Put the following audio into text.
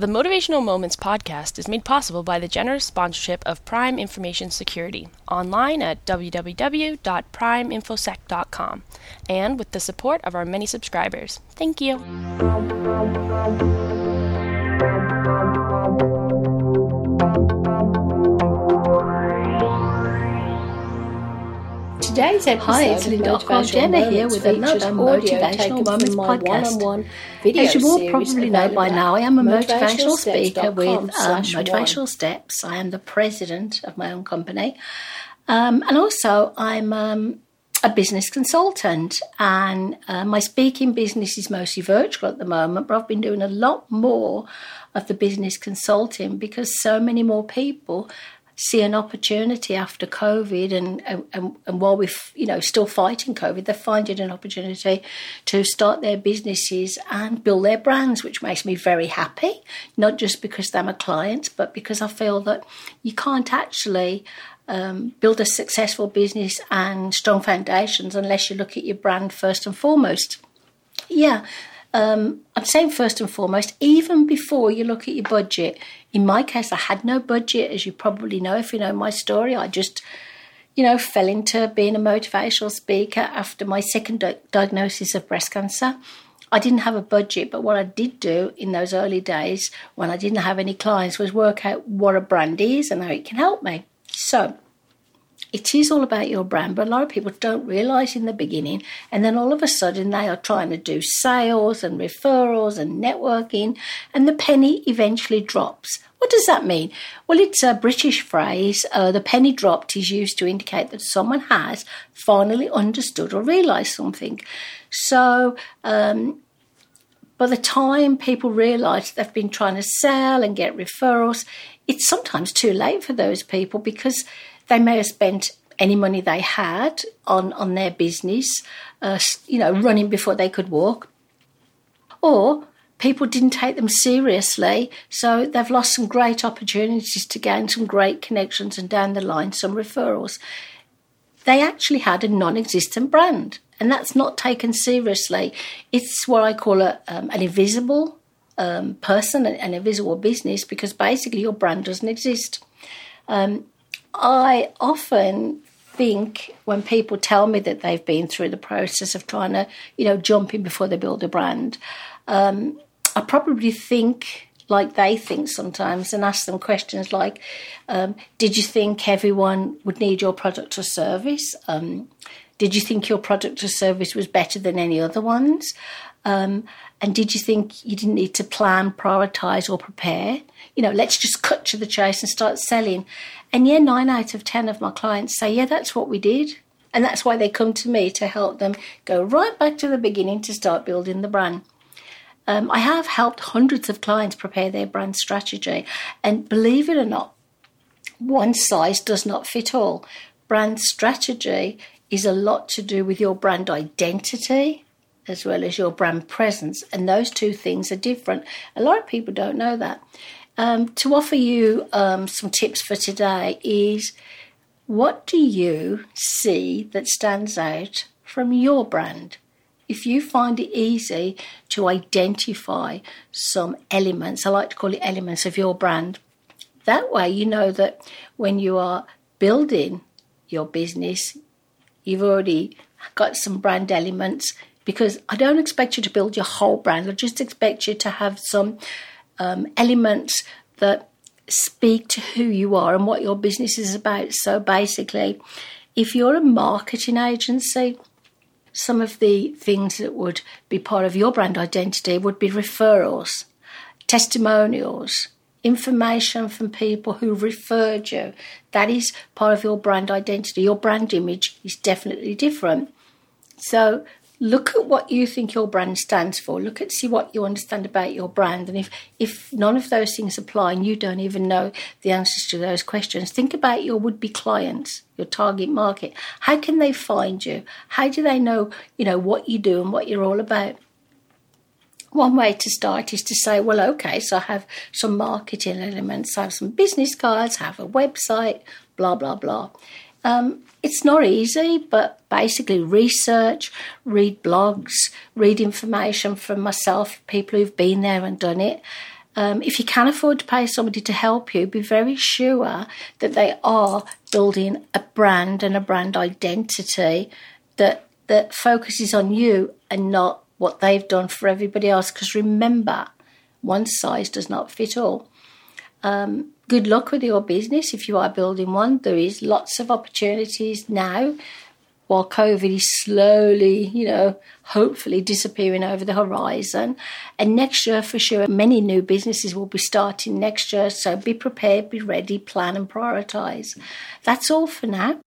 The Motivational Moments podcast is made possible by the generous sponsorship of Prime Information Security, online at www.primeinfosec.com, and with the support of our many subscribers. Thank you. Today's episode Hi, it's Linda Ockham Jenna here with another Motivational Moments podcast. As you all probably know by now, I am a motivational speaker with um, Motivational Steps. I am the president of my own company. Um, and also, I'm um, a business consultant, and uh, my speaking business is mostly virtual at the moment, but I've been doing a lot more of the business consulting because so many more people see an opportunity after COVID, and, and, and while we're you know still fighting COVID, they're finding an opportunity to start their businesses and build their brands, which makes me very happy. Not just because they're my clients, but because I feel that you can't actually um, build a successful business and strong foundations unless you look at your brand first and foremost. Yeah, um, I'm saying first and foremost, even before you look at your budget. In my case, I had no budget, as you probably know if you know my story. I just, you know, fell into being a motivational speaker after my second di- diagnosis of breast cancer. I didn't have a budget, but what I did do in those early days when I didn't have any clients was work out what a brand is and how it can help me. So, it is all about your brand, but a lot of people don't realize in the beginning, and then all of a sudden they are trying to do sales and referrals and networking, and the penny eventually drops. What does that mean? Well, it's a British phrase. Uh, the penny dropped is used to indicate that someone has finally understood or realized something. So, um, by the time people realise they've been trying to sell and get referrals, it's sometimes too late for those people because they may have spent any money they had on, on their business, uh, you know, running before they could walk. Or people didn't take them seriously, so they've lost some great opportunities to gain some great connections and down the line some referrals. They actually had a non existent brand, and that's not taken seriously. It's what I call a, um, an invisible um, person, an invisible business, because basically your brand doesn't exist. Um, I often think when people tell me that they've been through the process of trying to, you know, jump in before they build a brand, um, I probably think like they think sometimes and ask them questions like, um, Did you think everyone would need your product or service? Um, did you think your product or service was better than any other ones? Um, and did you think you didn't need to plan, prioritize, or prepare? You know, let's just cut to the chase and start selling. And yeah, nine out of 10 of my clients say, yeah, that's what we did. And that's why they come to me to help them go right back to the beginning to start building the brand. Um, I have helped hundreds of clients prepare their brand strategy. And believe it or not, one size does not fit all. Brand strategy is a lot to do with your brand identity as well as your brand presence. And those two things are different. A lot of people don't know that. Um, to offer you um, some tips for today is what do you see that stands out from your brand? If you find it easy to identify some elements, I like to call it elements of your brand, that way you know that when you are building your business, you've already got some brand elements because I don't expect you to build your whole brand. I just expect you to have some um, elements that speak to who you are and what your business is about. So basically, if you're a marketing agency, some of the things that would be part of your brand identity would be referrals, testimonials, information from people who referred you. That is part of your brand identity. Your brand image is definitely different. So look at what you think your brand stands for. Look at see what you understand about your brand. And if, if none of those things apply and you don't even know the answers to those questions, think about your would be clients, your target market. How can they find you? How do they know, you know, what you do and what you're all about? One way to start is to say, well, okay, so I have some marketing elements, I have some business cards, I have a website, blah, blah, blah. Um, it's not easy, but basically research, read blogs, read information from myself, people who've been there and done it. um, if you can afford to pay somebody to help you, be very sure that they are building a brand and a brand identity that that focuses on you and not what they've done for everybody else. Because remember, one size does not fit all. Um, good luck with your business if you are building one. There is lots of opportunities now while COVID is slowly, you know, hopefully disappearing over the horizon. And next year, for sure, many new businesses will be starting next year. So be prepared, be ready, plan, and prioritize. That's all for now.